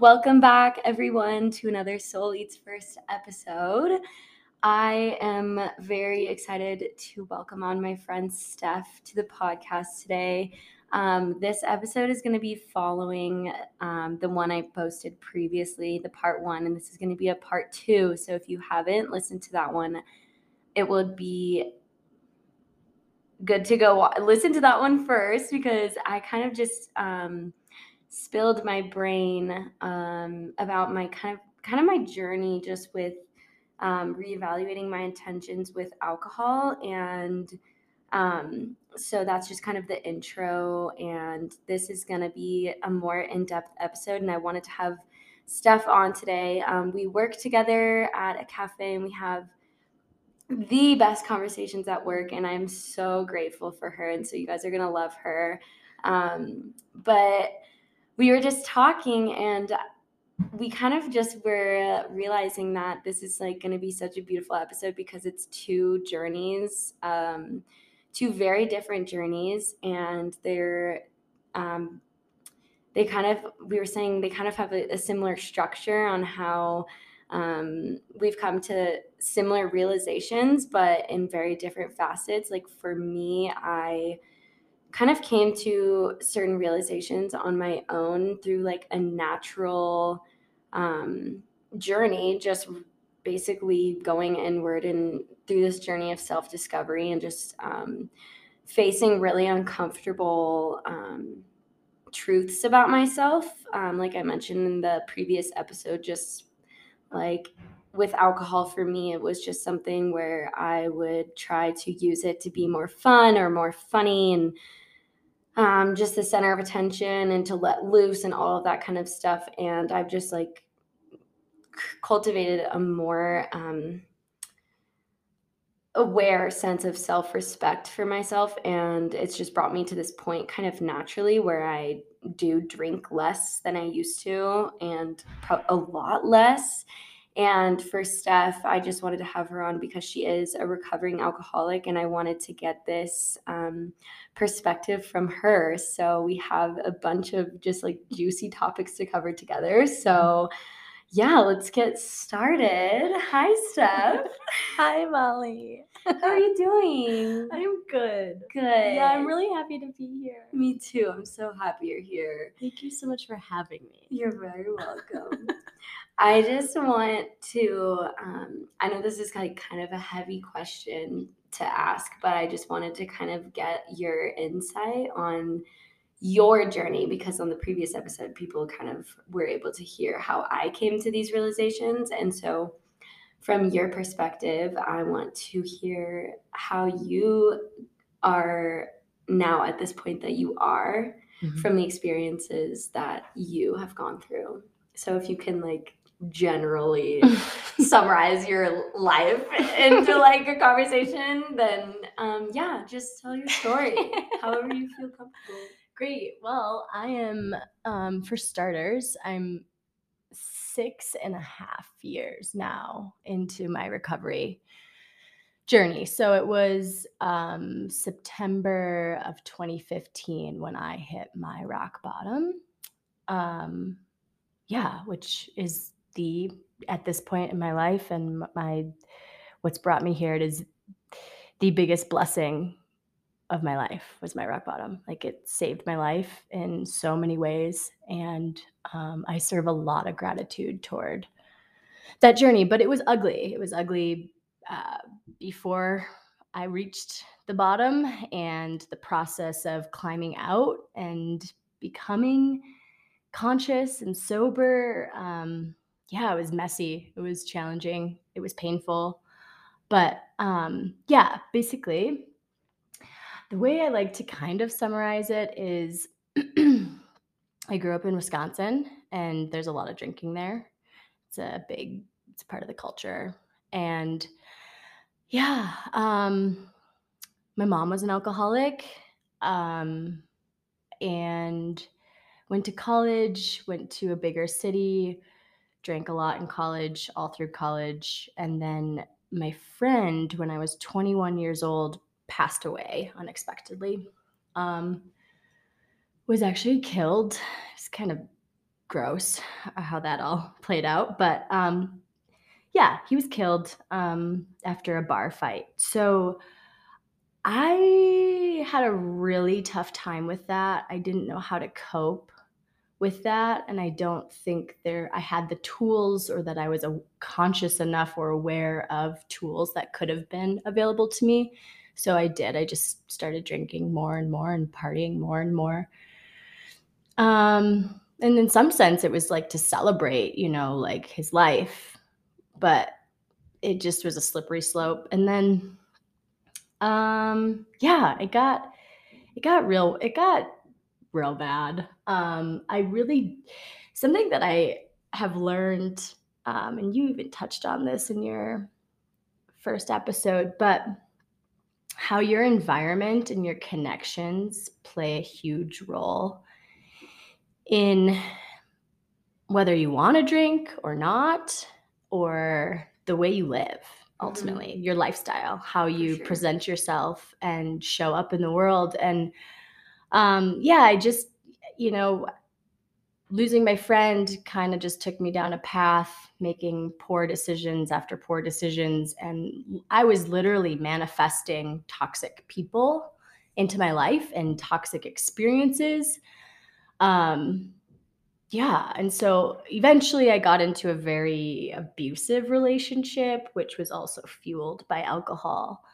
Welcome back, everyone, to another Soul Eats First episode. I am very excited to welcome on my friend Steph to the podcast today. Um, this episode is going to be following um, the one I posted previously, the part one, and this is going to be a part two. So if you haven't listened to that one, it would be good to go listen to that one first because I kind of just um, spilled my brain um, about my kind of kind of my journey just with um, reevaluating my intentions with alcohol and um, so that's just kind of the intro and this is going to be a more in-depth episode and i wanted to have steph on today. Um, we work together at a cafe and we have the best conversations at work and i'm so grateful for her and so you guys are going to love her. Um, but we were just talking and we kind of just were realizing that this is like going to be such a beautiful episode because it's two journeys um, two very different journeys and they're um, they kind of we were saying they kind of have a, a similar structure on how um, we've come to similar realizations but in very different facets. Like for me i kind of came to certain realizations on my own through like a natural um, journey just basically going inward and through this journey of self discovery and just um, facing really uncomfortable um, truths about myself. Um, like I mentioned in the previous episode, just like with alcohol for me, it was just something where I would try to use it to be more fun or more funny and um, just the center of attention and to let loose and all of that kind of stuff. And I've just like cultivated a more um, aware sense of self respect for myself. And it's just brought me to this point kind of naturally where I do drink less than I used to and a lot less. And for Steph, I just wanted to have her on because she is a recovering alcoholic, and I wanted to get this um, perspective from her. So we have a bunch of just like juicy topics to cover together. So yeah, let's get started. Hi, Steph. Hi, Molly. How are you doing? I'm good. Good. Yeah, I'm really happy to be here. Me too. I'm so happy you're here. Thank you so much for having me. You're very welcome. I just want to, um, I know this is like kind of a heavy question to ask, but I just wanted to kind of get your insight on your journey because on the previous episode people kind of were able to hear how I came to these realizations and so from your perspective I want to hear how you are now at this point that you are mm-hmm. from the experiences that you have gone through so if you can like generally summarize your life into like a conversation then um yeah just tell your story however you feel comfortable Great. Well, I am, um, for starters, I'm six and a half years now into my recovery journey. So it was um, September of 2015 when I hit my rock bottom. Um, yeah, which is the at this point in my life and my what's brought me here. It is the biggest blessing of my life was my rock bottom. Like it saved my life in so many ways. And um, I serve a lot of gratitude toward that journey. But it was ugly. It was ugly uh, before I reached the bottom and the process of climbing out and becoming conscious and sober. Um, yeah, it was messy. It was challenging. It was painful. But um, yeah, basically, the way I like to kind of summarize it is I grew up in Wisconsin and there's a lot of drinking there. It's a big it's part of the culture. And yeah, um my mom was an alcoholic um and went to college, went to a bigger city, drank a lot in college, all through college, and then my friend when I was 21 years old passed away unexpectedly. Um, was actually killed. It's kind of gross uh, how that all played out. But um, yeah, he was killed um, after a bar fight. So I had a really tough time with that. I didn't know how to cope with that and i don't think there i had the tools or that i was a, conscious enough or aware of tools that could have been available to me. So i did i just started drinking more and more and partying more and more. Um and in some sense it was like to celebrate you know like his life but it just was a slippery slope. And then um yeah it got it got real it got real bad. Um, I really, something that I have learned, um, and you even touched on this in your first episode, but how your environment and your connections play a huge role in whether you want to drink or not, or the way you live mm-hmm. ultimately, mm-hmm. your lifestyle, how you sure. present yourself and show up in the world. And um, yeah, I just, you know, losing my friend kind of just took me down a path making poor decisions after poor decisions and i was literally manifesting toxic people into my life and toxic experiences. Um yeah and so eventually i got into a very abusive relationship which was also fueled by alcohol.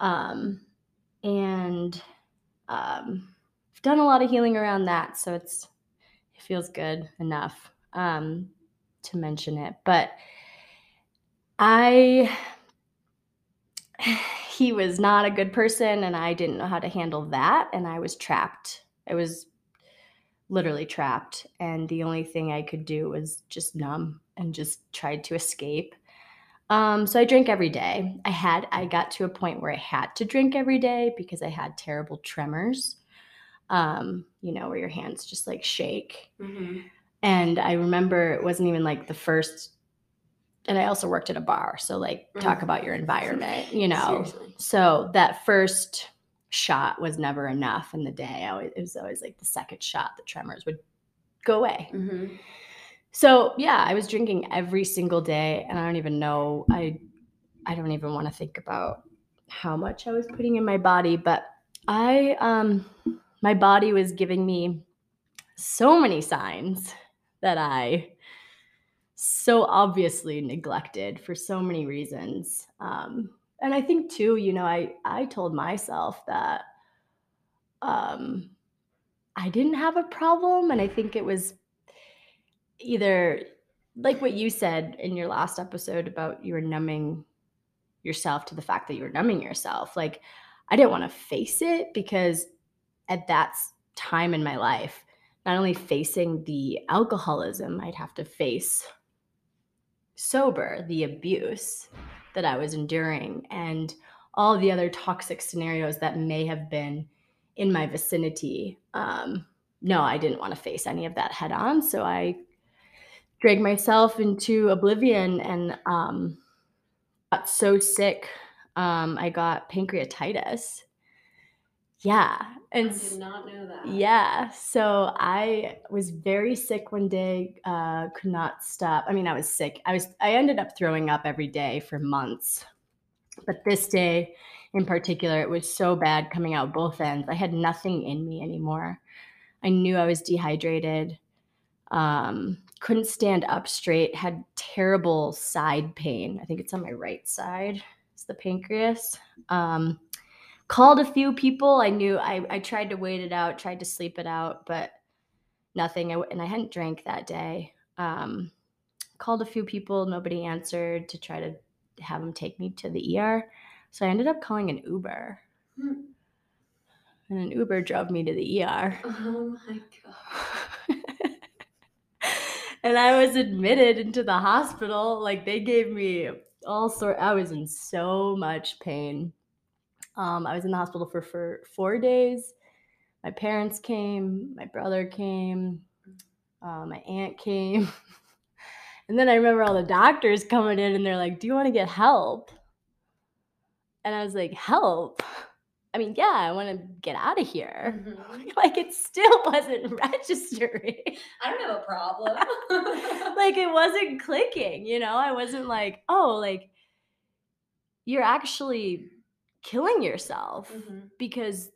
Um and um, I've done a lot of healing around that, so it's it feels good enough um, to mention it. But I he was not a good person and I didn't know how to handle that and I was trapped. I was literally trapped and the only thing I could do was just numb and just tried to escape. Um, so I drank every day. I had I got to a point where I had to drink every day because I had terrible tremors. Um, you know, where your hands just like shake. Mm-hmm. And I remember it wasn't even like the first and I also worked at a bar. So like mm-hmm. talk about your environment, you know. Seriously. So that first shot was never enough in the day. Always, it was always like the second shot, the tremors would go away. Mm-hmm. So yeah, I was drinking every single day, and I don't even know. I I don't even want to think about how much I was putting in my body, but I um my body was giving me so many signs that I so obviously neglected for so many reasons. Um, and I think too, you know, I I told myself that um, I didn't have a problem, and I think it was either like what you said in your last episode about you were numbing yourself to the fact that you were numbing yourself. Like, I didn't want to face it because at that time in my life, not only facing the alcoholism, I'd have to face sober the abuse that I was enduring and all the other toxic scenarios that may have been in my vicinity. Um, no, I didn't want to face any of that head on. So I dragged myself into oblivion and um, got so sick. Um, I got pancreatitis. Yeah. And I did not know that. Yeah. So I was very sick one day, uh, could not stop. I mean, I was sick. I was I ended up throwing up every day for months. But this day in particular, it was so bad coming out both ends. I had nothing in me anymore. I knew I was dehydrated. Um, couldn't stand up straight, had terrible side pain. I think it's on my right side. It's the pancreas. Um, called a few people. I knew I, I tried to wait it out, tried to sleep it out, but nothing. I, and I hadn't drank that day. Um, called a few people, nobody answered to try to have them take me to the ER. So I ended up calling an Uber. Hmm. And an Uber drove me to the ER. Oh my God. and I was admitted into the hospital. Like they gave me all sort. I was in so much pain. Um, I was in the hospital for, for four days. My parents came, my brother came, uh, my aunt came. and then I remember all the doctors coming in and they're like, Do you want to get help? And I was like, Help? I mean, yeah, I want to get out of here. Mhm. Like it still wasn't registering. I don't have a problem. like it wasn't clicking, you know? I wasn't like, oh, like you're actually killing yourself Mhm. because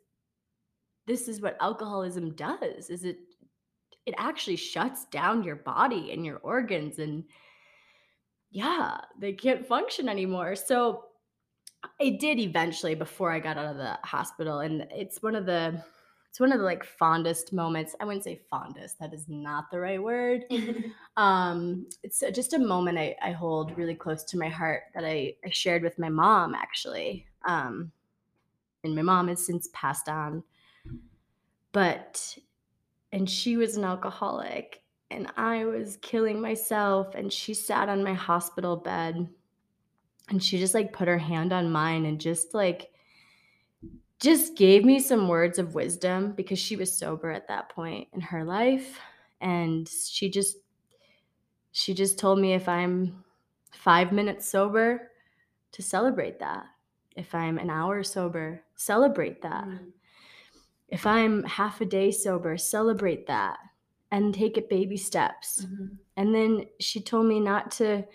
this is what alcoholism does is it it actually shuts down your body and your organs and yeah they can't function anymore so it did eventually before i got out of the hospital and it's one of the it's one of the like fondest moments. I wouldn't say fondest that is not the right word. Um it's just a moment I, I hold really close to my heart that I, I shared with my mom actually. Um and my mom has since passed on. But and she was an alcoholic and i was killing myself and she sat on my hospital bed and she just like put her hand on mine and just like just gave me some words of wisdom because she was sober at that point in her life and she just she just told me if i'm 5 minutes sober to celebrate that if i'm an hour sober celebrate that Mhm. if i'm half a day sober celebrate that and take it baby steps Mhm. and then she told me not to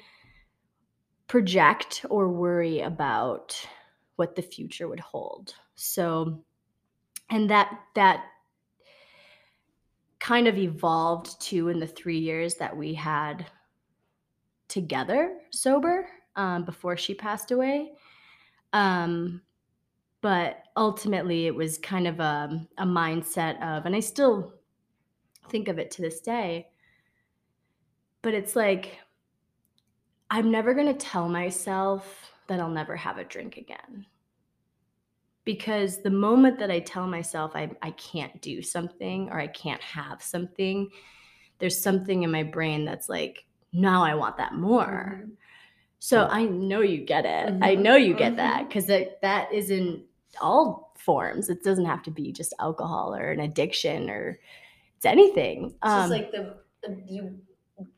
project or worry about what the future would hold. So and that that kind of evolved too in the 3 years that we had together sober um, before she passed away. Um, but ultimately, it was kind of a, a mindset of, and I still think of it to this day, but it's like, I'm never going to tell myself that I'll never have a drink again. Because the moment that I tell myself I, I can't do something or I can't have something, there's something in my brain that's like, now I want that more. Mhm. So I know you get it. I Mhm. know you get that Mhm. because that that is in all forms. It doesn't have to be just alcohol or an addiction or it's anything. It's just Um, like the you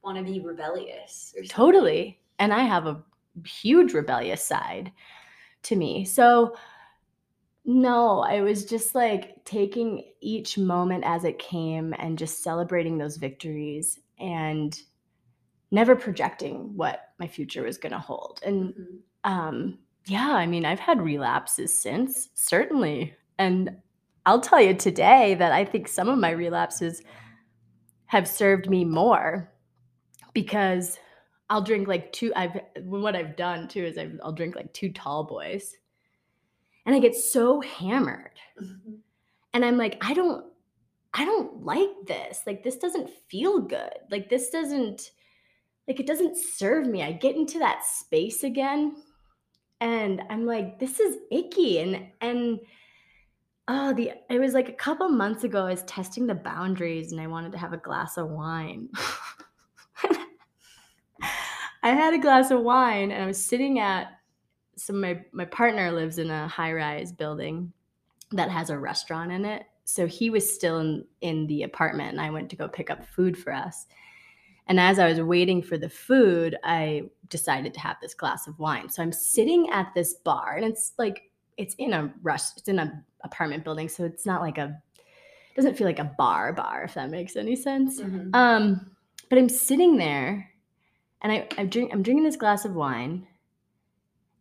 want to be rebellious or totally. And I have a huge rebellious side to me. So no, I was just like taking each moment as it came and just celebrating those victories and never projecting what my future was going to hold. And Mhm. Um, yeah, I mean, I've had relapses since, certainly. And I'll tell you today that I think some of my relapses have served me more because I'll drink like two I've what I've done too is I've, I'll drink like two tall boys. And I get so hammered. Mhm. And I'm like, I don't I don't like this. Like this doesn't feel good. Like this doesn't like it doesn't serve me. I get into that space again and I'm like, this is icky. And and oh, the it was like a couple months ago. I was testing the boundaries, and I wanted to have a glass of wine. I had a glass of wine, and I was sitting at. So my my partner lives in a high rise building that has a restaurant in it. So he was still in in the apartment, and I went to go pick up food for us. And as I was waiting for the food, I decided to have this glass of wine. So I'm sitting at this bar, and it's like it's in a rush, it's in an apartment building, so it's not like a doesn't feel like a bar bar, if that makes any sense. Mhm. Um, but I'm sitting there, and I, I drink I'm drinking this glass of wine,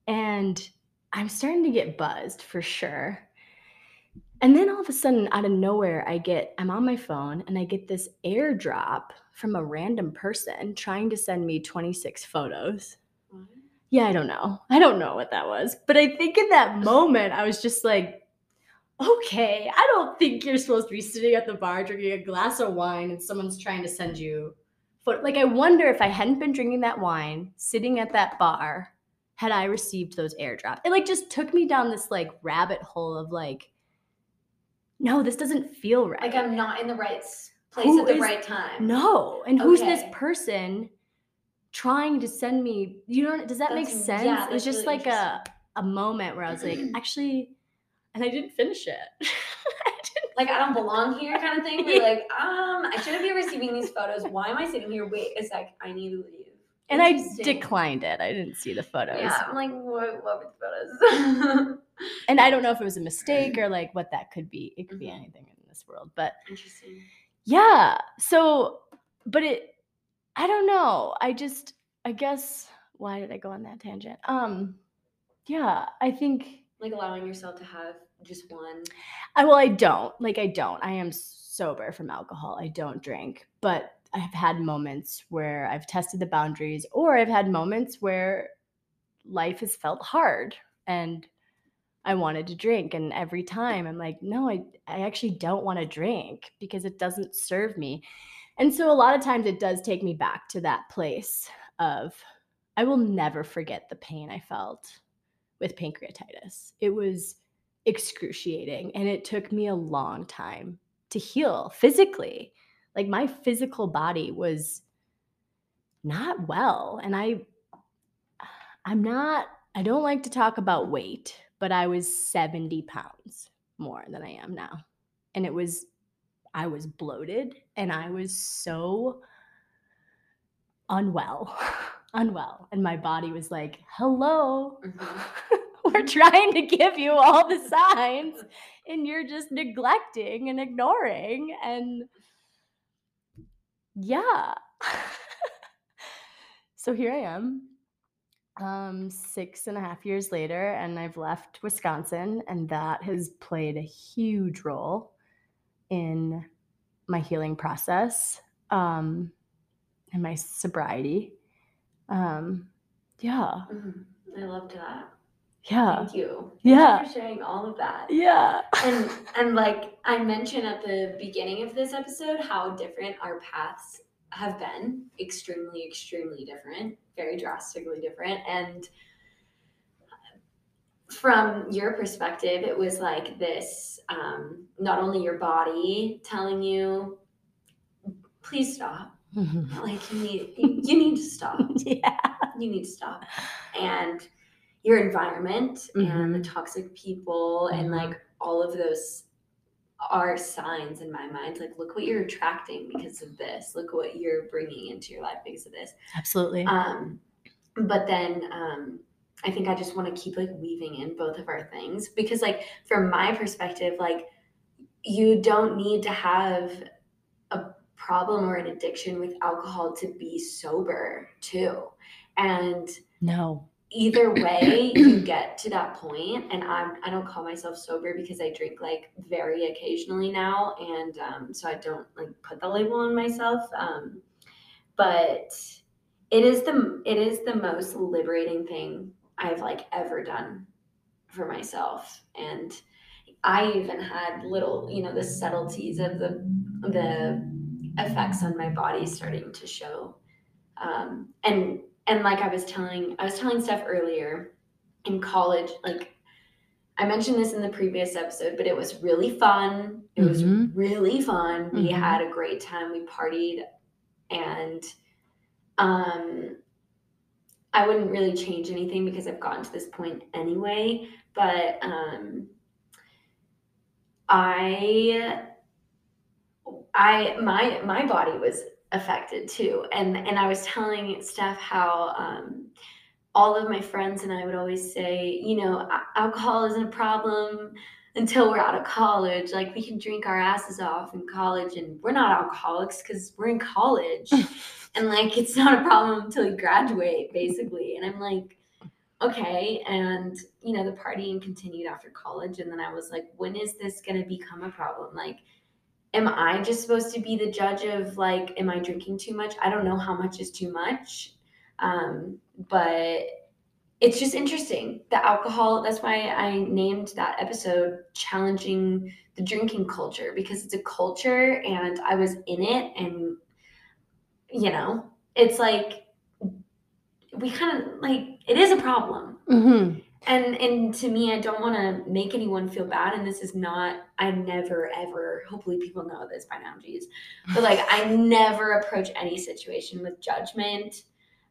and I'm starting to get buzzed for sure. And then all of a sudden, out of nowhere, I get I'm on my phone and I get this airdrop from a random person trying to send me 26 photos. What? Yeah, I don't know. I don't know what that was. But I think in that moment, I was just like, okay, I don't think you're supposed to be sitting at the bar drinking a glass of wine and someone's trying to send you photo. Like, I wonder if I hadn't been drinking that wine, sitting at that bar, had I received those airdrops. It like just took me down this like rabbit hole of like, no, this doesn't feel right. Like I'm not in the right place Who at the is- right time. No. And who's this person trying to send me? You know, does that make sense? yeah, it was just really like a, a moment where I was like, actually, and I didn't finish it. Like I don't belong here, kind of thing. You're like, um, I shouldn't be receiving these photos. Why am I sitting here? Wait a sec, I need to leave. And I declined it. I didn't see the photos. Yeah, I'm like, what, what were the photos? And I don't know if it was a mistake or like what that could be. It could be Mhm. anything in this world. But Interesting. yeah. So, but it, I don't know. I just, I guess, why did I go on that tangent? Um, yeah, I think Like allowing yourself to have just one. I well, I don't. Like I don't. I am sober from alcohol. I don't drink, but I've had moments where I've tested the boundaries or I've had moments where life has felt hard and I wanted to drink and every time I'm like, no, I I actually don't want to drink because it doesn't serve me. And so a lot of times it does take me back to that place of I will never forget the pain I felt with pancreatitis. It was excruciating and it took me a long time to heal physically. Like my physical body was not well and I I'm not I don't like to talk about weight, but I was 70 pounds more than I am now. And it was I was bloated and I was so unwell. unwell. And my body was like, "Hello." Mhm. We're trying to give you all the signs and you're just neglecting and ignoring and yeah. so here I am um, six and a half years later, and I've left Wisconsin, and that has played a huge role in my healing process um, and my sobriety. Um, yeah, Mhm. I loved that. Yeah, Thank you. Thank Yeah. you for sharing all of that. yeah. and and like I mentioned at the beginning of this episode, how different our paths have been. Extremely, extremely different. Very drastically different. And from your perspective, it was like this um, not only your body telling you, please stop. Like you need you, you need to stop. yeah. You need to stop. And your environment and the toxic people and Mhm. like all of those are signs in my mind like look what you're attracting because of this look what you're bringing into your life because of this Absolutely. um but then um i think i just want to keep like weaving in both of our things because like from my perspective like you don't need to have a problem or an addiction with alcohol to be sober too and no. Either way you get to that point and i'm i don't call myself sober because i drink like very occasionally now and um, so i don't like put the label on myself um, but it is the it is the most liberating thing i've like ever done for myself and i even had little you know the subtleties of the the effects on my body starting to show um, and and like I was telling I was telling Steph earlier in college, like I mentioned this in the previous episode, but it was really fun. It was Mhm. really fun. We Mhm. had a great time. We partied and um I wouldn't really change anything because I've gotten to this point anyway, but um I I my my body was affected too. And and i was telling steph how um all of my friends and i would always say you know alcohol isn't a problem until we're out of college. Like we can drink our asses off in college. And we're not alcoholics because we're in college. And like it's not a problem until you graduate basically. And i'm like okay. And you know the partying continued after college. And then i was like when is this going to become a problem? Like am I just supposed to be the judge of like, am I drinking too much? I don't know how much is too much. Um, but it's just interesting. The alcohol, that's why I named that episode Challenging the Drinking Culture because it's a culture and I was in it. And, you know, it's like, we kind of like, it is a problem Mm-hmm. And and to me i don't want to make anyone feel bad and this is not i never ever hopefully people know this by now geez but like i never approach any situation with judgment.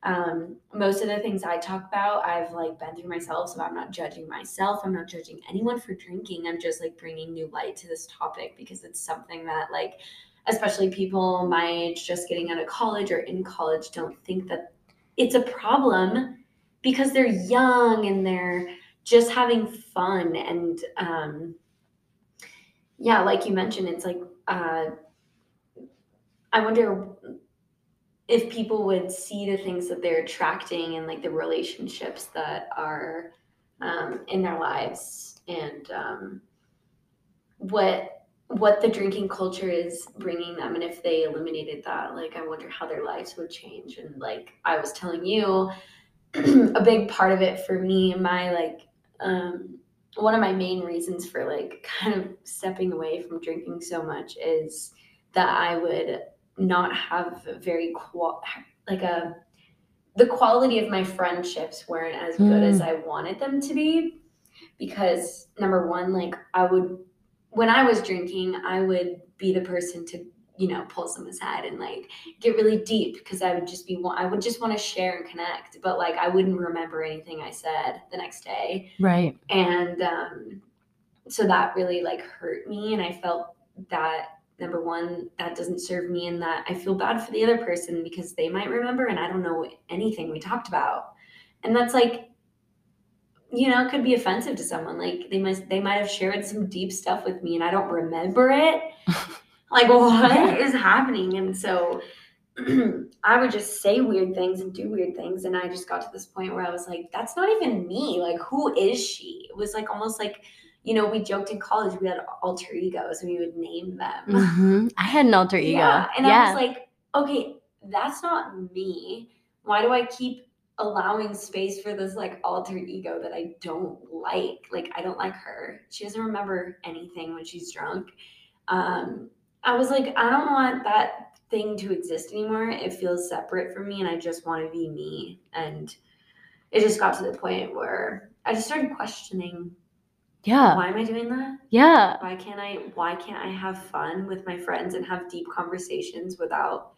Um, most of the things i talk about i've like been through myself so i'm not judging myself i'm not judging anyone for drinking i'm just like bringing new light to this topic because it's something that like especially people my age just getting out of college or in college don't think that it's a problem because they're young and they're just having fun and um yeah like you mentioned it's like uh i wonder if people would see the things that they're attracting and like the relationships that are um, in their lives and um, what what the drinking culture is bringing them and if they eliminated that like i wonder how their lives would change and like i was telling you a big part of it for me my like um, one of my main reasons for like kind of stepping away from drinking so much is that i would not have very qual like a the quality of my friendships weren't as good mm. as I wanted them to be because number one like I would when I was drinking I would be the person to you know pull someone aside and like get really deep because I would just be I would just want to share and connect but like I wouldn't remember anything I said the next day right and um so that really like hurt me and I felt that number one, that doesn't serve me, and that I feel bad for the other person because they might remember and I don't know anything we talked about. And that's like, you know, could be offensive to someone. Like they must, they might have shared some deep stuff with me and I don't remember it. like, what is happening? And so I would just say weird things and do weird things. And I just got to this point where I was like, that's not even me. Like, who is she? It was like almost like, you know, we joked in college we had alter egos and we would name them. Mm-hmm. I had an alter ego. Yeah. And yeah. I was like, okay, that's not me. Why do I keep allowing space for this like alter ego that I don't like? Like, I don't like her. She doesn't remember anything when she's drunk. Um, I was like, I don't want that thing to exist anymore. It feels separate from me and I just want to be me. And it just got to the point where I just started questioning yeah. Why am I doing that? Yeah. Why can't I why can't I have fun with my friends and have deep conversations without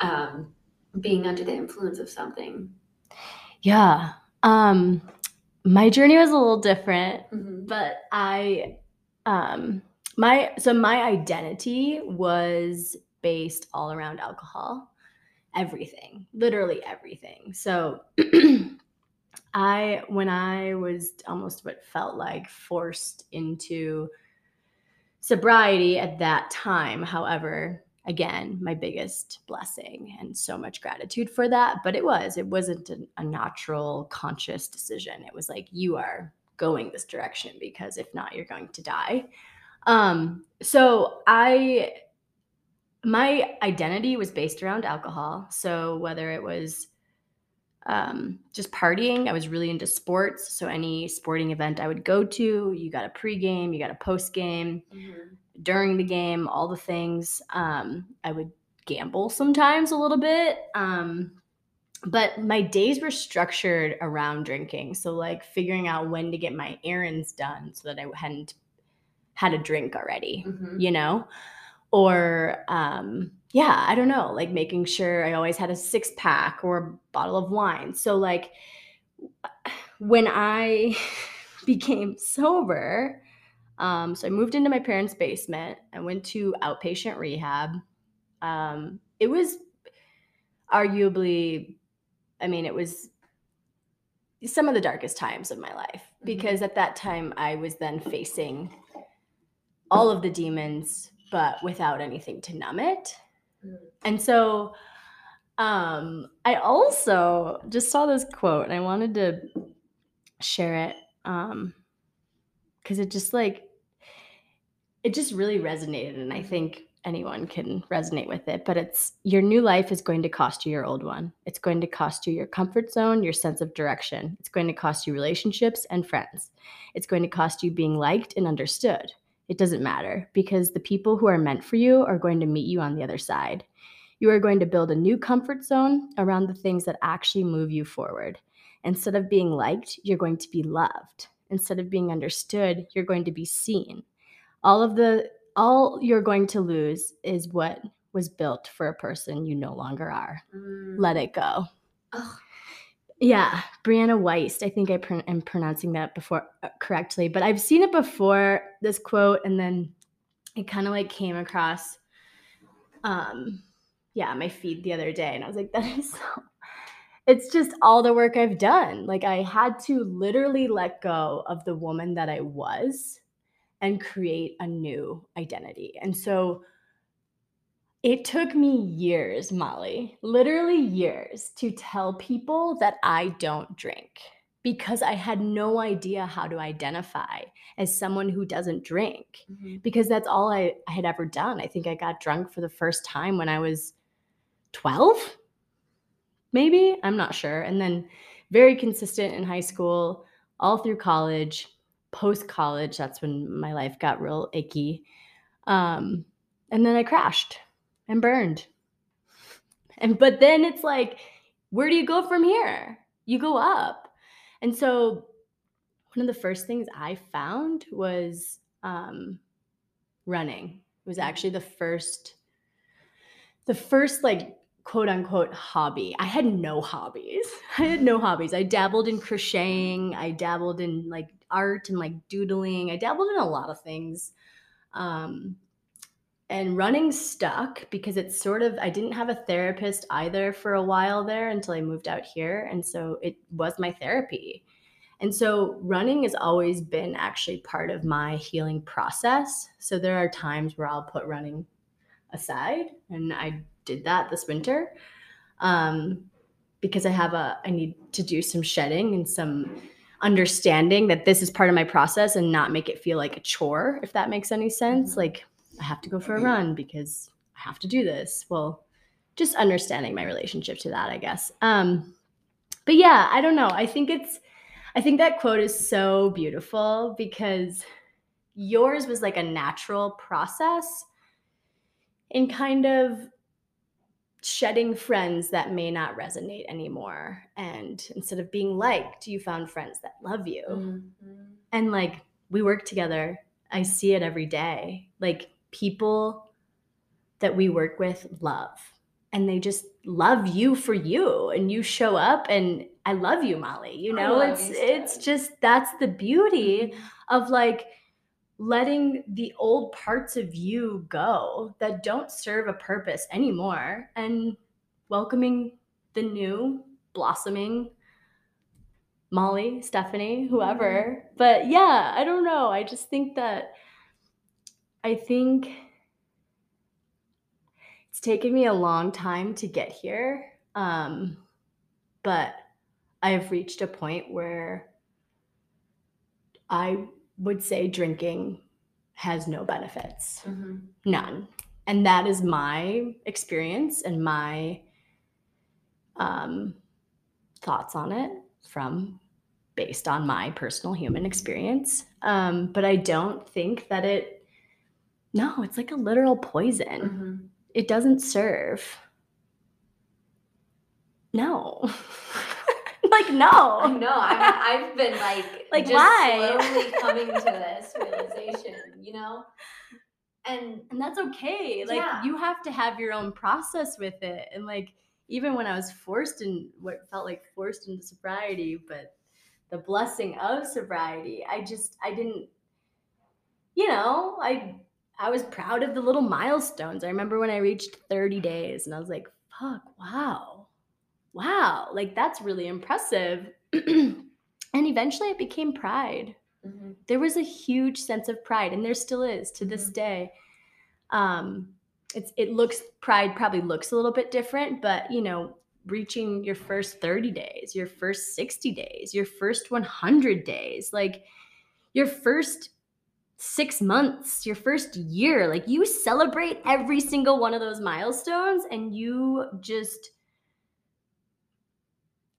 um being under the influence of something? Yeah. Um my journey was a little different, mm-hmm. but I um my so my identity was based all around alcohol. Everything. Literally everything. So I, when I was almost what felt like forced into sobriety at that time, however, again, my biggest blessing and so much gratitude for that. But it was, it wasn't a, a natural, conscious decision. It was like, you are going this direction because if not, you're going to die. Um, so I, my identity was based around alcohol. So whether it was um, just partying. I was really into sports. So any sporting event I would go to, you got a pregame, you got a postgame, mm-hmm. during the game, all the things. Um, I would gamble sometimes a little bit. Um, but my days were structured around drinking. So like figuring out when to get my errands done so that I hadn't had a drink already, mm-hmm. you know? Or um yeah, I don't know, like making sure I always had a six pack or a bottle of wine. So, like, when I became sober, um, so I moved into my parents' basement. I went to outpatient rehab. Um, it was arguably, I mean, it was some of the darkest times of my life mm-hmm. because mm-hmm. at that time I was then facing all of the demons, but without anything to numb it. And so um, I also just saw this quote and I wanted to share it um, because it just like, it just really resonated. And I think anyone can resonate with it, but it's your new life is going to cost you your old one. It's going to cost you your comfort zone, your sense of direction. It's going to cost you relationships and friends. It's going to cost you being liked and understood it doesn't matter because the people who are meant for you are going to meet you on the other side. You are going to build a new comfort zone around the things that actually move you forward. Instead of being liked, you're going to be loved. Instead of being understood, you're going to be seen. All of the all you're going to lose is what was built for a person you no longer are. Mm. Let it go. Ugh. Yeah, Brianna Wiest. I think I pr- am pronouncing that before uh, correctly, but I've seen it before. This quote, and then it kind of like came across, um, yeah, my feed the other day, and I was like, that is so. it's just all the work I've done. Like I had to literally let go of the woman that I was and create a new identity. And so it took me years, Molly, literally years to tell people that I don't drink because I had no idea how to identify as someone who doesn't drink mm-hmm. because that's all I, I had ever done. I think I got drunk for the first time when I was 12 maybe i'm not sure and then very consistent in high school all through college post college that's when my life got real icky um, and then i crashed and burned and but then it's like where do you go from here you go up and so one of the first things i found was um, running it was actually the first the first like quote unquote hobby. I had no hobbies. I had no hobbies. I dabbled in crocheting, I dabbled in like art and like doodling. I dabbled in a lot of things. Um, and running stuck because it's sort of I didn't have a therapist either for a while there until I moved out here and so it was my therapy. And so running has always been actually part of my healing process. So there are times where I'll put running aside and I did that this winter um, because I have a I need to do some shedding and some understanding that this is part of my process and not make it feel like a chore if that makes any sense mm-hmm. like I have to go for a run because I have to do this. Well just understanding my relationship to that I guess. Um but yeah I don't know. I think it's I think that quote is so beautiful because yours was like a natural process in kind of shedding friends that may not resonate anymore. And instead of being liked you found friends that love you. Mm-hmm. and like we work together. I see it every day. Like people that we work with love and they just love you for you and you show up and i love you molly you know it's it's just that's the beauty mm-hmm. of like letting the old parts of you go that don't serve a purpose anymore and welcoming the new blossoming Molly, Stephanie, whoever. Mm-hmm. But yeah, I don't know. I just think that I think it's taken me a long time to get here. Um, but I've reached a point where I would say drinking has no benefits, mm-hmm. none. And that is my experience and my um, thoughts on it from based on my personal human experience. Um, but I don't think that it, no, it's like a literal poison. Mm-hmm. It doesn't serve. No. like no. No, I I've been like like just why? slowly coming to this realization, you know, and and that's okay. Like yeah. you have to have your own process with it, and like even when I was forced in what felt like forced into sobriety, but the blessing of sobriety, I just I didn't, you know, I I was proud of the little milestones. I remember when I reached 30 days, and I was like, fuck, wow wow, like that's really impressive. and eventually it became pride. Mm-hmm. There was a huge sense of pride, and there still is to this mm-hmm. day. Um, it's it looks pride probably looks a little bit different, but you know, reaching your first 30 days, your first 60 days, your first 100 days, like your first six months, your first year, like you celebrate every single one of those milestones and you just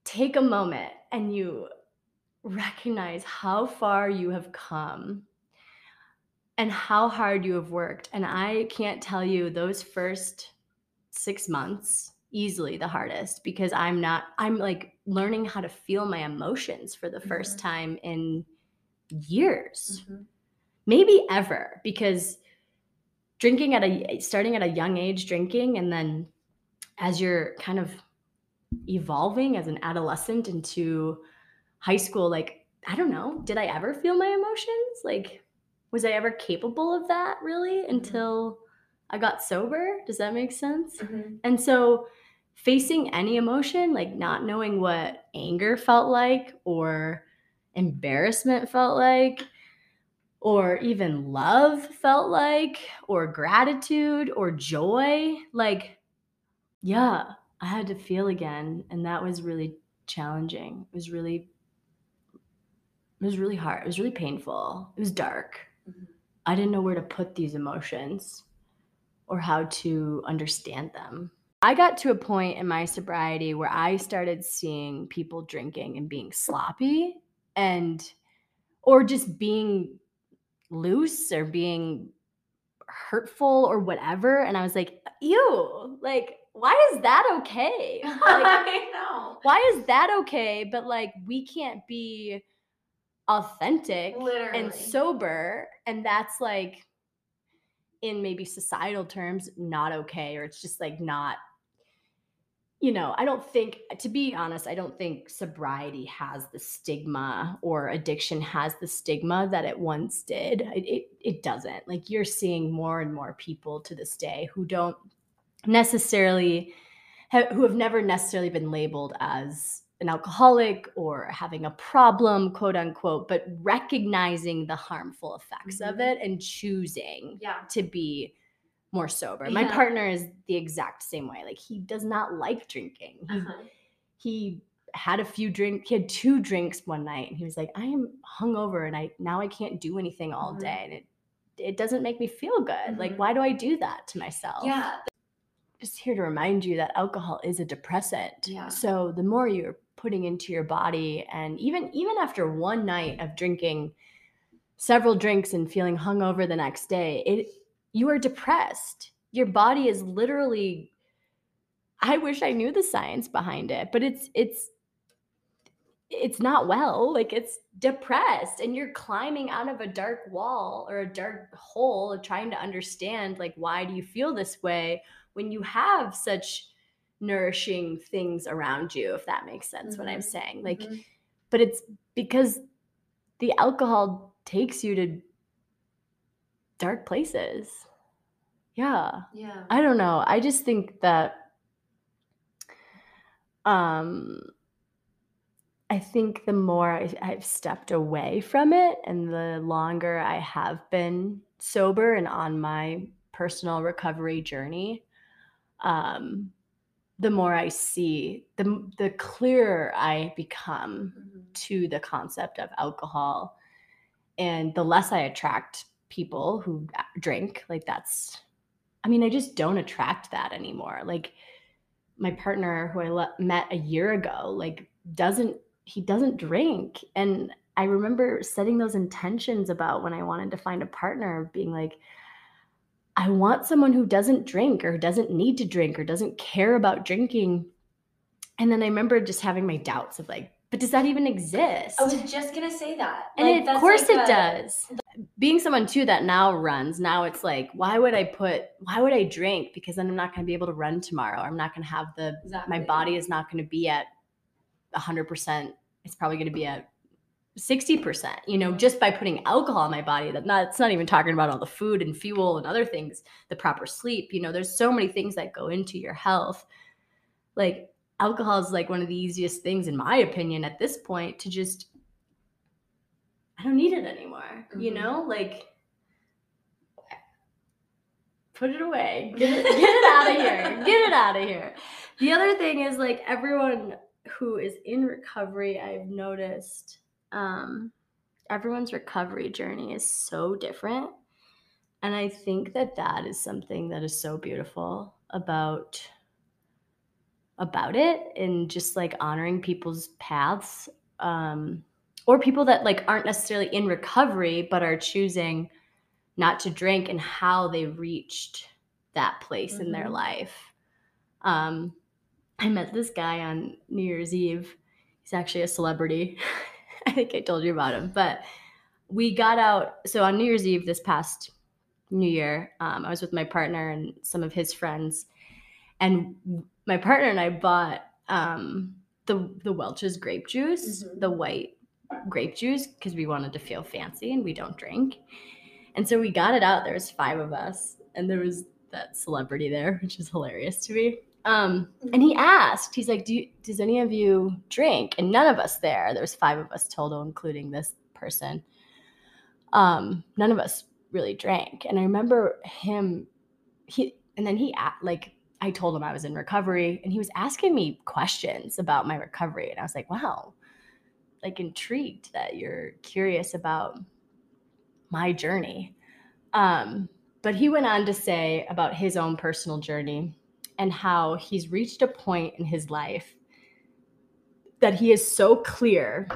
take a moment and you recognize how far you have come and how hard you have worked. And I can't tell you those first six months easily the hardest because I'm not, I'm like learning how to feel my emotions for the 1st mm-hmm. time in years, mm-hmm. Maybe ever, because drinking at a, starting at a young age, drinking, and then as you're kind of evolving as an adolescent into high school like i don't know did i ever feel my emotions like was i ever capable of that really mm-hmm. until i got sober does that make sense mm-hmm. and so facing any emotion, like not knowing what anger felt like or embarrassment felt like or even love felt like or gratitude or joy, like yeah, I had to feel again and that was really challenging. It was really it was really hard. It was really painful. It was dark. Mhm. I didn't know where to put these emotions or how to understand them. I got to a point in my sobriety where I started seeing people drinking and being sloppy and or just being loose or being hurtful or whatever and I was like, "Ew, like why is that okay?" Like I know. why is that okay but like we can't be authentic Literally. and sober and that's like in maybe societal terms not okay or it's just like not you know i don't think to be honest i don't think sobriety has the stigma or addiction has the stigma that it once did it, it, it doesn't like you're seeing more and more people to this day who don't necessarily who have never necessarily been labeled as an alcoholic or having a problem quote unquote but recognizing the harmful effects of Mhm. it and choosing Yeah. to be more sober. My partner is the exact same way. Like he does not like drinking. He, Uh-huh. he had a few drink he had two drinks one night and he was like, I am hungover and I now I can't do anything all Mhm. day and it it doesn't make me feel good. Like Mhm. why do I do that to myself? Yeah. Just here to remind you that alcohol is a depressant. Yeah. So the more you're putting into your body and even even after one night of drinking several drinks and feeling hungover the next day, it you are depressed. Your body is literally I wish I knew the science behind it, but it's it's it's not well. Like it's depressed and you're climbing out of a dark wall or a dark hole trying to understand like why do you feel this way when you have such nourishing things around you if that makes sense what I'm Mhm. saying. Like Mhm. but it's because the alcohol takes you to dark places. Yeah. yeah. I don't know. I just think that um I think the more I, I've stepped away from it and the longer I have been sober and on my personal recovery journey, um, the more I see, the, the clearer I become Mhm. to the concept of alcohol and the less I attract people who drink like that's I mean I just don't attract that anymore. Like my partner who I le- met a year ago like doesn't he doesn't drink. And I remember setting those intentions about when I wanted to find a partner being like I want someone who doesn't drink or doesn't need to drink or doesn't care about drinking. And then I remember just having my doubts of like but does that even exist I was just gonna say that. and Like, of course like it a- does. Being someone too that now runs, now it's like, why would I put, why would I drink? Because then I'm not going to be able to run tomorrow. I'm not going to have the, Exactly. my body is not going to be at 100%. It's probably going to be at 60%, you know, just by putting alcohol in my body. That not, it's not even talking about all the food and fuel and other things, the proper sleep. You know, there's so many things that go into your health. Like, alcohol is like one of the easiest things, in my opinion, at this point to just I don't need it anymore. You Mhm. know, like put it away. Get it, get it out of here. Get it out of here. The other thing is like everyone who is in recovery, I've noticed um everyone's recovery journey is so different. And I think that that is something that is so beautiful about about it and just like honoring people's paths um or people that like aren't necessarily in recovery but are choosing not to drink and how they reached that place in their Mhm. life. Um i met this guy on new year's eve. He's actually a celebrity. I think i told you about him but we got out so on new year's eve this past new year um, i was with my partner and some of his friends and my partner and i bought um, the the welch's grape juice Mhm. the white grape juice because we wanted to feel fancy and we don't drink and so we got it out there was five of us and there was that celebrity there which is hilarious to me Um, and he asked, he's like, Do you, does any of you drink? And none of us there, there's five of us total, including this person. Um, none of us really drank. And I remember him, he, and then he, like, I told him I was in recovery and he was asking me questions about my recovery. And I was like, wow, like intrigued that you're curious about my journey. Um, but he went on to say about his own personal journey and how he's reached a point in his life that he is so clear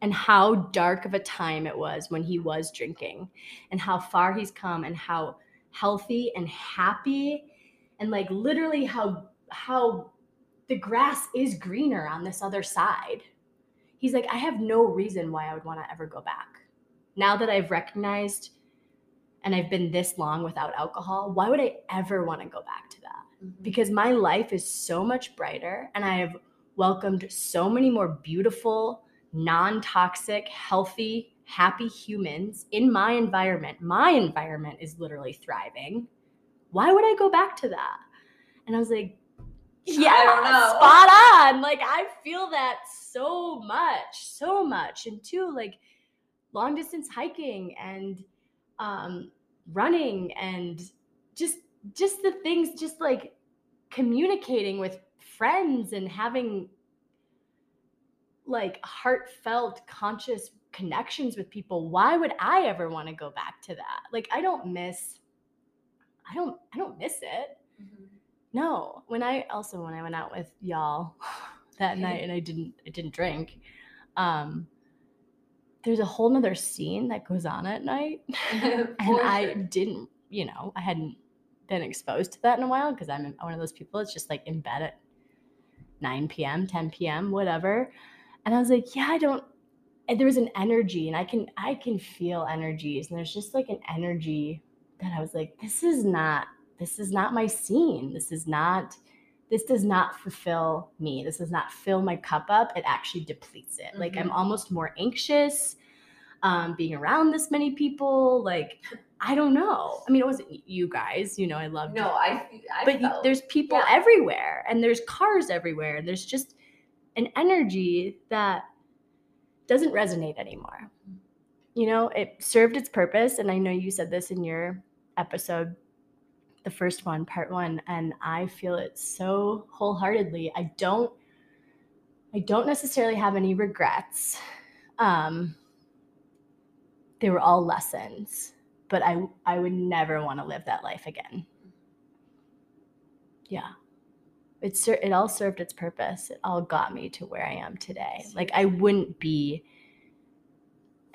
and how dark of a time it was when he was drinking and how far he's come and how healthy and happy and like literally how how the grass is greener on this other side. He's like I have no reason why I would want to ever go back. Now that I've recognized and I've been this long without alcohol, why would I ever want to go back to that? Mm-hmm. Because my life is so much brighter and I have welcomed so many more beautiful, non toxic, healthy, happy humans in my environment. My environment is literally thriving. Why would I go back to that? And I was like, yeah, spot on. Like I feel that so much, so much. And two, like long distance hiking and um, running and just just the things just like communicating with friends and having like heartfelt conscious connections with people why would i ever want to go back to that like i don't miss i don't i don't miss it mm-hmm. no when i also when i went out with y'all that night and i didn't i didn't drink um there's a whole nother scene that goes on at night. and I didn't, you know, I hadn't been exposed to that in a while because I'm one of those people that's just like in bed at 9 p.m., 10 p.m., whatever. And I was like, yeah, I don't and there was an energy and I can I can feel energies. And there's just like an energy that I was like, this is not this is not my scene. This is not this does not fulfill me. This does not fill my cup up. It actually depletes it. Mm-hmm. Like I'm mm-hmm. almost more anxious um, being around this many people. Like I don't know. I mean, it wasn't you guys. You know, I love. No, I. I but felt, there's people yeah. everywhere, and there's cars everywhere, and there's just an energy that doesn't resonate anymore. You know, it served its purpose, and I know you said this in your episode the first one, part one, and I feel it so wholeheartedly. I don't I don't necessarily have any regrets. Um, they were all lessons, but I I would never want to live that life again. Yeah. It, it all served its purpose. It all got me to where I am today. Like I wouldn't be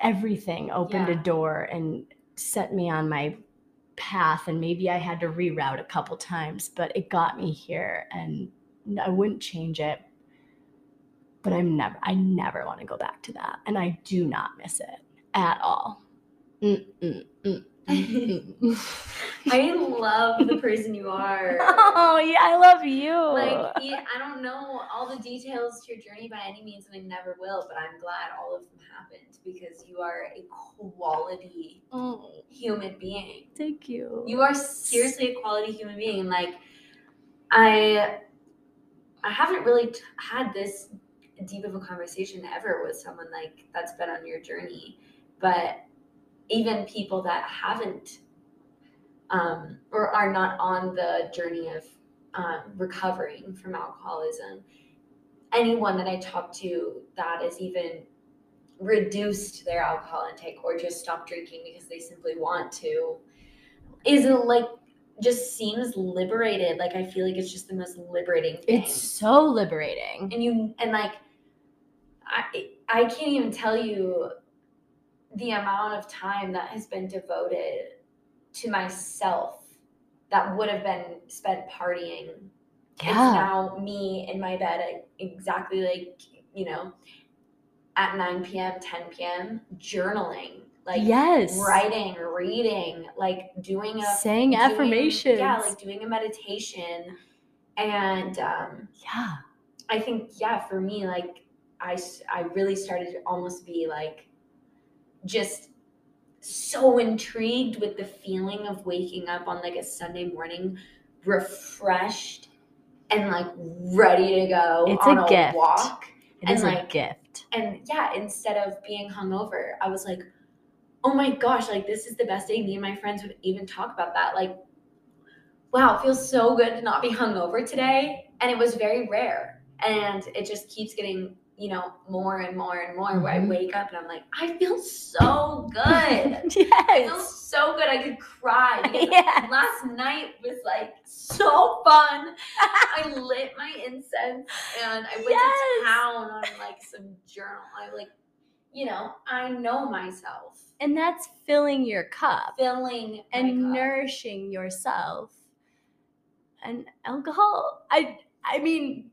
everything opened yeah. a door and set me on my path and maybe I had to reroute a couple times, but it got me here and I wouldn't change it. But I'm never I never want to go back to that and I do not miss it at all. Mm, mm, mm. I love the person you are. Oh yeah, I love you. Like yeah, I don't know all the details to your journey by any means, and I never will. But I'm glad all of them happened because you are a quality oh, human being. Thank you. You are seriously a quality human being, and like I, I haven't really t- had this deep of a conversation ever with someone like that's been on your journey, but even people that haven't um, or are not on the journey of um, recovering from alcoholism, anyone that I talk to that is even reduced their alcohol intake or just stopped drinking because they simply want to is like just seems liberated. Like i feel like it's just the most liberating thing. it's so liberating. And you and like i i can't even tell you the amount of time that has been devoted to myself that would have been spent partying. Yeah. It's now me in my bed exactly like, you know, at 9 p.m., 10 p.m., journaling. Like yes, writing, reading, like doing a saying doing, affirmations. Yeah, like doing a meditation. And um yeah. I think, yeah, for me, like I I really started to almost be like just so intrigued with the feeling of waking up on like a Sunday morning refreshed and like ready to go It's on a a, gift. walk. It And, is a gift. And yeah, instead of being hungover, I was like, oh my gosh, like this is the best day. Me and my friends would even talk about that. Like, wow, it feels so good to not be hungover today. And it was very rare. And it just keeps getting, you know, more and more and more where I Mhm. wake up and I'm like, I feel so good. I feel so good. I could cry. Yes. Last night was like so fun. I lit my incense and I went Yes. to town on like some journal. I like, you know, I know myself. And that's filling your cup Filling and cup. nourishing yourself. And alcohol, I I mean,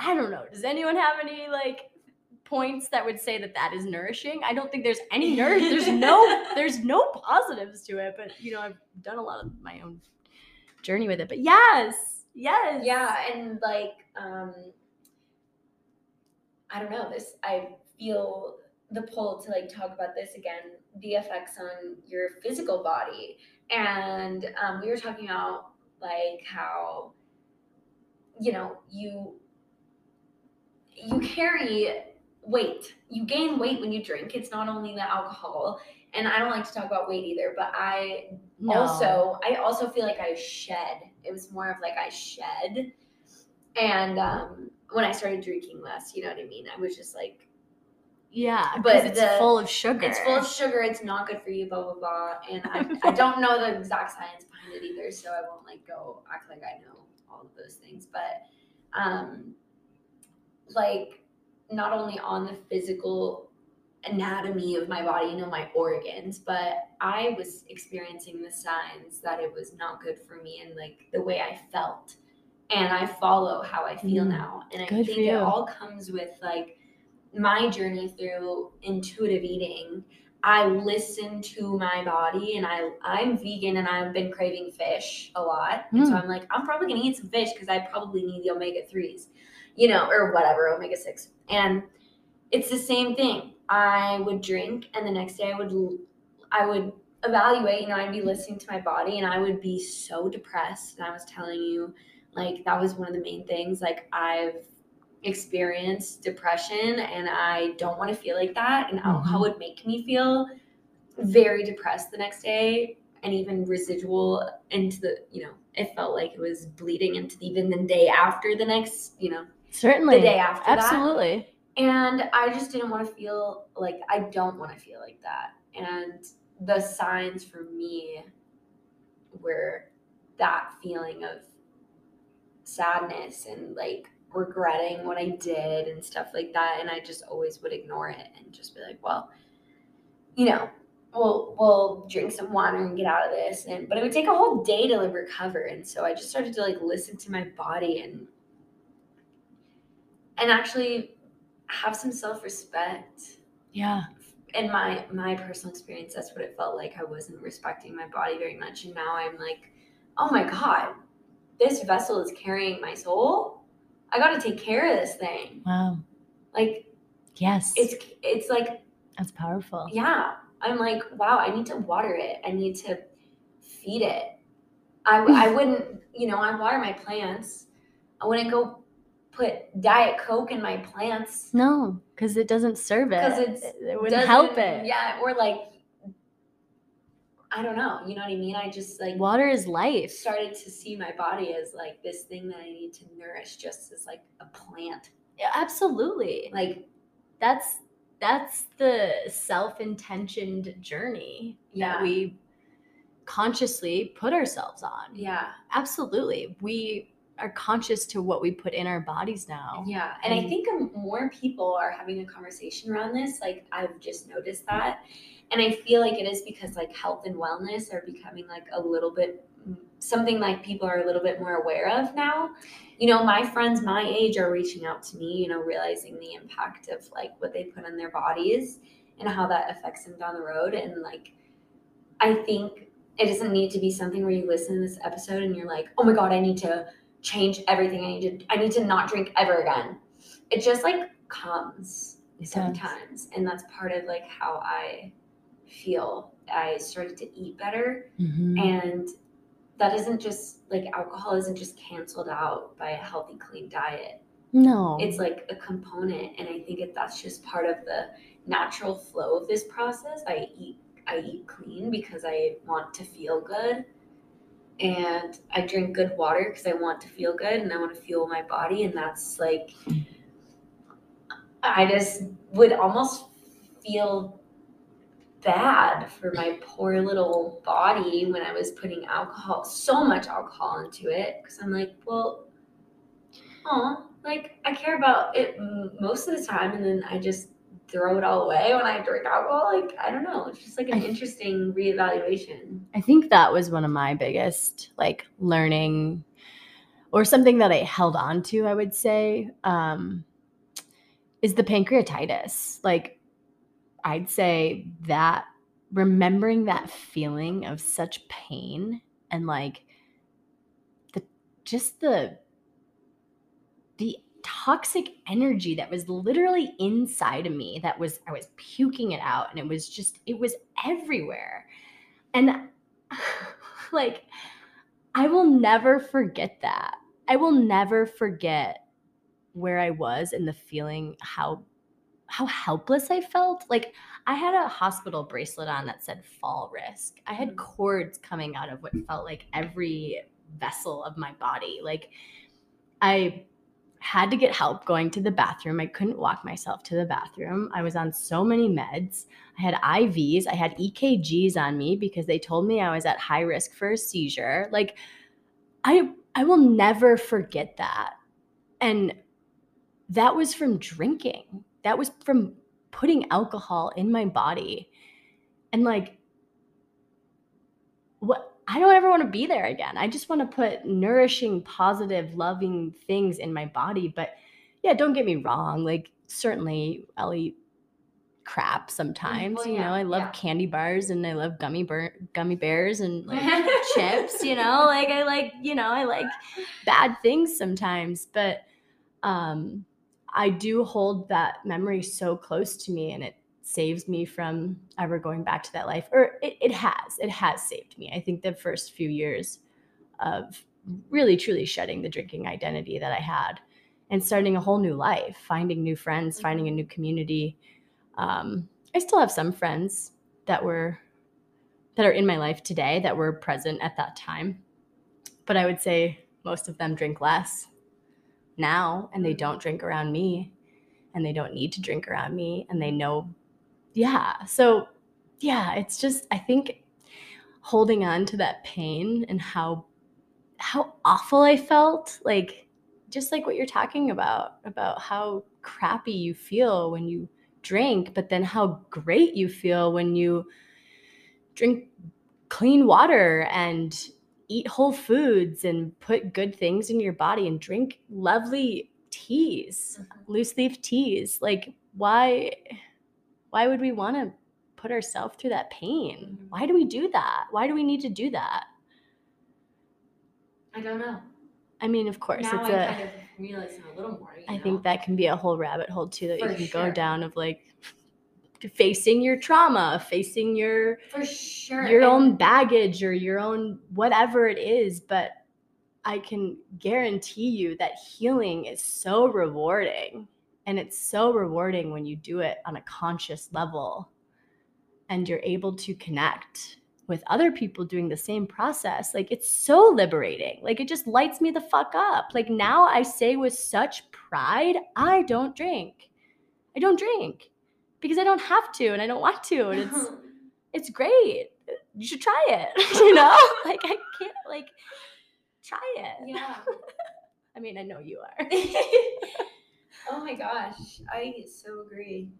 I don't know. Does anyone have any like points that would say that that is nourishing? I don't think there's any nourish. There's no there's no positives to it, but you know, I've done a lot of my own journey with it. But yes, yes. Yeah, and like, um, I don't know. This I feel the pull to like talk about this again. The effects on your physical body, and um, we were talking about like how you know you you carry weight. You gain weight when you drink. It's not only the alcohol. And I don't like to talk about weight either, but I No. also i also feel like i shed it was more of like i shed and um when i started drinking less you know what i mean i was just like yeah, but it's the- full of sugar. it's full of sugar it's not good for you blah blah blah and I, I don't know the exact science behind it either so i won't like go act like i know all of those things but um like not only on the physical anatomy of my body, you know, my organs, but I was experiencing the signs that it was not good for me and like the way I felt. And I follow how I feel Mm, now. And I good think it all comes with like my journey through intuitive eating. I listen to my body and I I'm vegan and I've been craving fish a lot. And so Mm. I'm like, I'm probably gonna eat some fish because I probably need the omega threes, you know, or whatever, omega six. And it's the same thing. I would drink, and the next day I would, I would evaluate. You know, I'd be listening to my body, and I would be so depressed. And I was telling you, like that was one of the main things. Like I've experienced depression, and I don't want to feel like that. And alcohol would mm-hmm. make me feel very depressed the next day, and even residual into the, you know, it felt like it was bleeding into even the day after the next, you know, Certainly. the day after that. Absolutely. And I just didn't want to feel like I don't want to feel like that. And the signs for me were that feeling of sadness and like regretting what I did and stuff like that. And I just always would ignore it and just be like, well, you know, we'll we'll drink some water and get out of this. And but it would take a whole day to like recover. And so I just started to like listen to my body and and actually have some self-respect Yeah. in my my personal experience that's what it felt like i wasn't respecting my body very much and now i'm like oh my god this vessel is carrying my soul i got to take care of this thing Wow. like Yes. it's it's like that's powerful. yeah i'm like wow i need to water it i need to feed it i, I wouldn't you know i water my plants i wouldn't go put diet coke in my plants No, because it doesn't serve it. 'Cause it's- it, it wouldn't help it. Yeah, or like I don't know, you know what I mean? I just like Water is life. started to see my body as like this thing that I need to nourish just as like a plant. Yeah, absolutely. Like That's that's the self-intentioned journey Yeah. that we consciously put ourselves on. yeah, Absolutely. We are conscious to what we put in our bodies now. yeah. And I think um, more people are having a conversation around this. Like I've just noticed that. And I feel like it is because like health and wellness are becoming like a little bit something like people are a little bit more aware of now. You know, my friends my age are reaching out to me, you know, realizing the impact of like what they put on their bodies and how that affects them down the road. And like, I think it doesn't need to be something where you listen to this episode and you're like, oh my God, I need to change everything. I need to, I need to not drink ever again. It just like comes sometimes. And that's part of like how I feel. I started to eat better Mhm. and that isn't just like alcohol isn't just canceled out by a healthy clean diet No. it's like a component and i think it, that's just part of the natural flow of this process i eat i eat clean because i want to feel good and i drink good water because i want to feel good and i want to fuel my body and that's like i just would almost feel bad for my poor little body when i was putting alcohol so much alcohol into it because i'm like well oh like I care about it most of the time, and then I just throw it all away when I drink alcohol. Like I don't know, it's just like an interesting reevaluation. I think that was one of my biggest like learning or something that I held on to, I would say, um, is the pancreatitis. Like I'd say that remembering that feeling of such pain and like the just the the toxic energy that was literally inside of me that was I was puking it out and it was just it was everywhere. And like I will never forget that. I will never forget where I was and the feeling how how helpless I felt. Like I had a hospital bracelet on that said fall risk. I had Mm. cords coming out of what felt like every vessel of my body. Like I had to get help going to the bathroom. I couldn't walk myself to the bathroom. I was on so many meds. I had IVs, I had EKGs on me because they told me I was at high risk for a seizure. Like I I will never forget that. And that was from drinking. That was from putting alcohol in my body. And like what I don't ever want to be there again. I just want to put nourishing, positive, loving things in my body. But yeah, don't get me wrong. Like, certainly I'll eat crap sometimes. Well, you know, I love yeah. candy bars and I love gummy bur- gummy bears and like chips, you know, like I like, you know, I like bad things sometimes, but um I do hold that memory so close to me and it saves me from ever going back to that life or it, it has it has saved me. I think the first few years of really truly shedding the drinking identity that i had and starting a whole new life finding new friends finding a new community. Um, i still have some friends that were that are in my life today that were present at that time but i would say most of them drink less now and they don't drink around me and they don't need to drink around me and they know yeah so yeah it's just i think holding on to that pain and how how awful i felt like just like what you're talking about about how crappy you feel when you drink but then how great you feel when you drink clean water and eat whole foods and put good things in your body and drink lovely teas mm-hmm. loose leaf teas like why why would we want to put ourselves through that pain Mhm. why do we do that why do we need to do that I don't know. i mean of course now it's I'm a kind of realizing a little more. You I know? think that can be a whole rabbit hole too that For you can sure. go down of like facing your trauma facing your for sure your and- own baggage or your own whatever it is but i can guarantee you that healing is so rewarding and it's so rewarding when you do it on a conscious level and you're able to connect with other people doing the same process like it's so liberating like it just lights me the fuck up like now i say with such pride i don't drink i don't drink because i don't have to and i don't want to and it's it's great. You should try it. you know, like I can't like try it. yeah. I mean, I know you are. Oh my gosh, I so agree.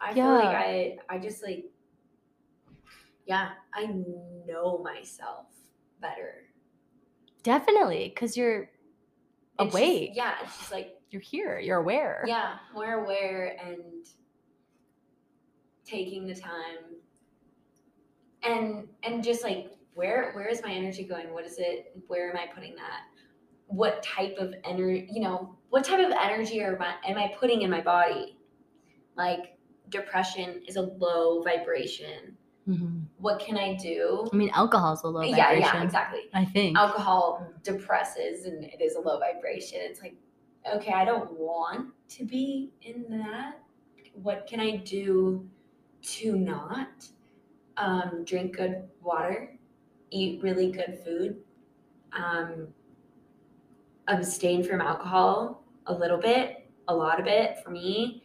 I feel like I I just like yeah, I know myself better. Definitely, because you're It's just- awake. yeah, it's just like You're here. You're aware. yeah, more aware and taking the time and and just like where where is my energy going? What is it? Where am I putting that? What type of energy, you know, what type of energy are my, am I putting in my body? Like depression is a low vibration. Mhm. what can I do? I mean, alcohol's a low yeah, vibration. yeah, exactly. I think. Alcohol depresses and it is a low vibration. It's like, okay, I don't want to be in that. What can I do to not? Um, drink good water, eat really good food, um, abstain from alcohol a little bit, a lot of it for me.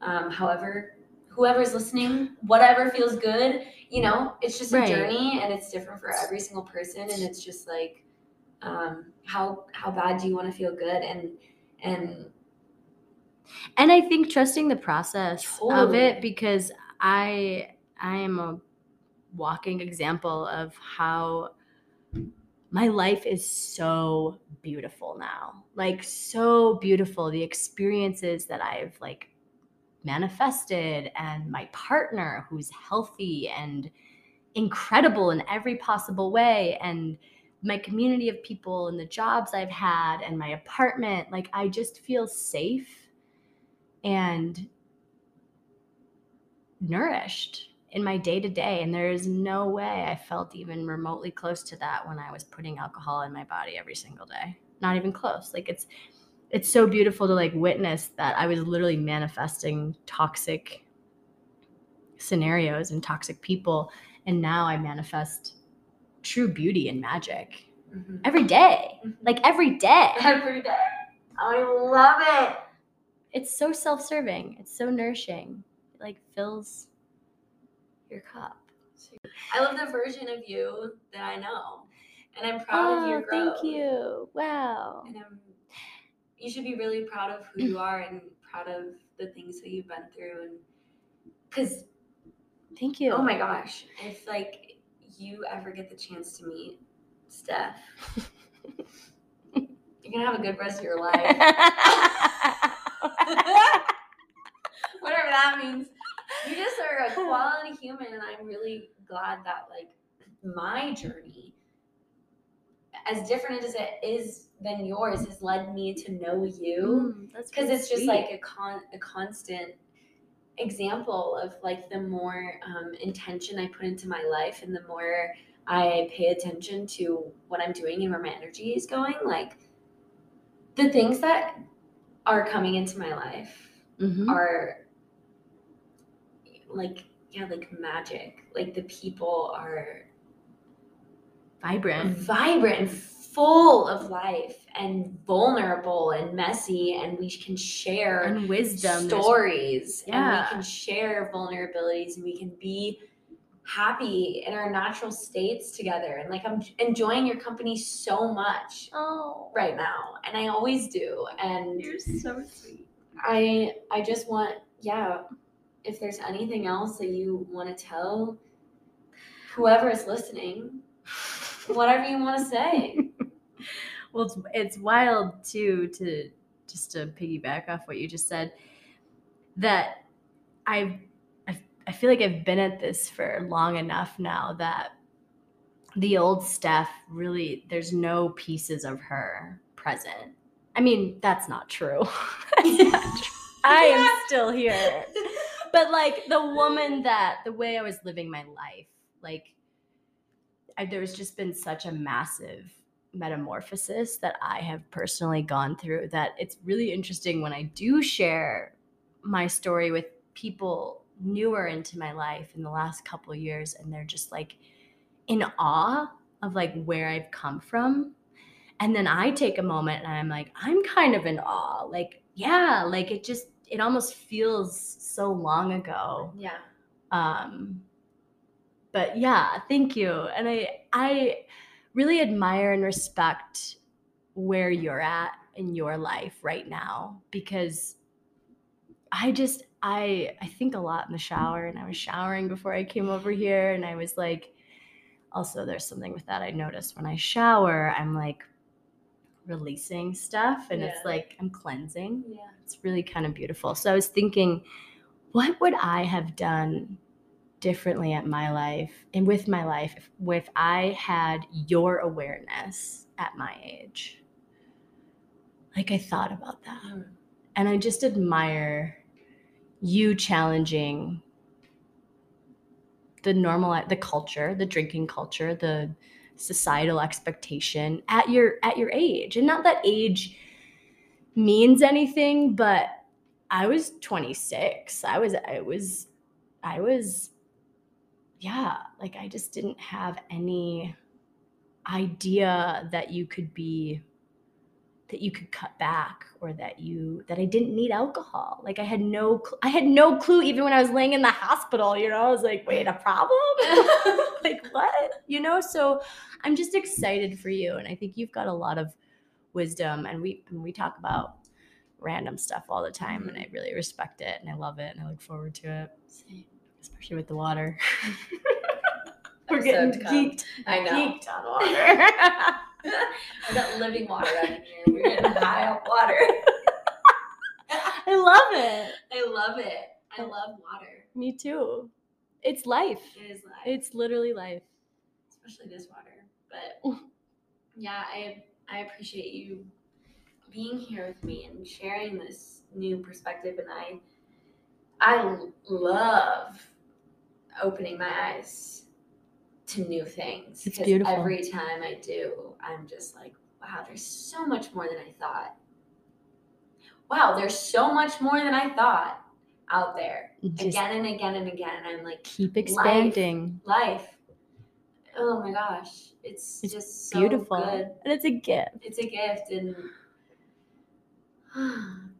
Um, however, whoever's listening, whatever feels good, you know, it's just a journey and it's different for every single person. And it's just like, um, how how bad do you want to feel good? And and and i think trusting the process of it because i i am a walking example of how my life is so beautiful now. Like so beautiful the experiences that i've like manifested and my partner who's healthy and incredible in every possible way and my community of people and the jobs I've had and my apartment like I just feel safe and nourished in my day to day and there is no way I felt even remotely close to that when I was putting alcohol in my body every single day not even close like it's it's so beautiful to like witness that I was literally manifesting toxic scenarios and toxic people and now I manifest true beauty and magic Mhm. every day. Mhm. Like every day. every day. I love it. It's so self-serving. It's so nourishing. It like fills your cup. I love the version of you that I know. And I'm proud of your growth. Oh, thank you. Wow. And I'm, you should be really proud of who you are and proud of the things that you've been through. And because, Thank you. oh my gosh, if like you ever get the chance to meet Steph, you're gonna have a good rest of your life. Whatever that means. You just are a quality human, and I'm really that like my journey, as different as it is than yours, has led me to know you. Mm, because really it's just sweet. like a con a constant example of like the more um, intention I put into my life and the more I pay attention to what I'm doing and where my energy is going, like the things that are coming into my life Mhm. are like yeah like magic like the people are vibrant. vibrant and full of life and vulnerable and messy and we can share And wisdom. Stories and Yeah. we can share vulnerabilities and we can be happy in our natural states together and like i'm enjoying your company so much Oh, right now and i always do and you're so sweet. i i just want yeah if there's anything else that you want to tell whoever is listening whatever you want to say well, it's, it's wild too to just to piggyback off what you just said that I've, I've I feel like I've been at this for long enough now that the old Steph really there's no pieces of her present. I mean, that's not true. That's not true. I am still here. But like the woman that the way I was living my life, like I, there's just been such a massive metamorphosis that I have personally gone through that it's really interesting when I do share my story with people newer into my life in the last couple years and they're just like in awe of like where I've come from. And then I take a moment and I'm like, I'm kind of in awe. Like, yeah, like it just it almost feels so long ago. Yeah. Um but yeah thank you. And i i really admire and respect where you're at in your life right now because i just i i think a lot in the shower and i was showering before i came over here and i was like also there's something with that i noticed when i shower. I'm like releasing stuff and it's like i'm cleansing yeah it's really kind of beautiful. So I was thinking, what would I have done differently at my life and with my life if, if I had your awareness at my age? Like I thought about that. Mm. And I just admire you challenging the normal the culture, the drinking culture, the societal expectation at your at your age. And not that age means anything, but I was 26. I was I was I was yeah, like I just didn't have any idea that you could be that you could cut back or that you that I didn't need alcohol. Like I had no I had no clue even when I was laying in the hospital, you know. I was like, "Wait, a problem?" like what? You know, so I'm just excited for you and I think you've got a lot of wisdom and we and we talk about random stuff all the time and I mm-hmm. really respect it and I love it and I look forward to it, especially with the water. We're getting geeked, I know. geeked on water. I got living water out here. We're getting high on water. I love it. I love it. I oh. love water. Me too. It's life. It is life. It's literally life. especially this water. But yeah, I I appreciate you being here with me and sharing this new perspective and I I love opening my eyes to new things. It's beautiful. Every time I do, I'm just like, wow, there's so much more than I thought. Wow, there's so much more than I thought out there. Just again and again and again. And I'm like, keep expanding. life. Oh my gosh, it's, It's just so Beautiful. good. And it's a gift. It's a gift, and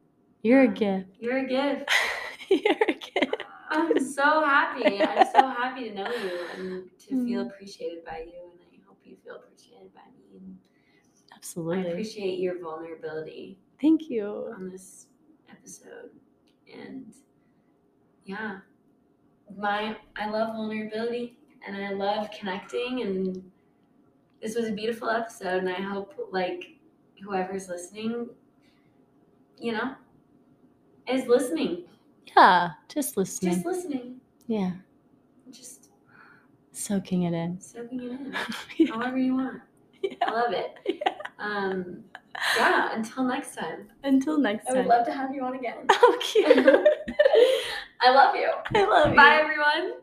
You're a gift. you're a gift. You're a gift. I'm so happy. I'm so happy to know you and to feel Mm. appreciated by you, and I hope you feel appreciated by me. And I appreciate your vulnerability Thank you. on this episode, and yeah, my I love vulnerability and I love connecting and this was a beautiful episode and I hope like whoever's listening, you know, is listening. Yeah, just listening. Just listening. yeah, Just soaking it in. soaking it in. yeah. However you want. I love it. Um yeah, until next time. Until next time. I would love to have you on again. Oh, cute. I love you. I love you. Bye everyone.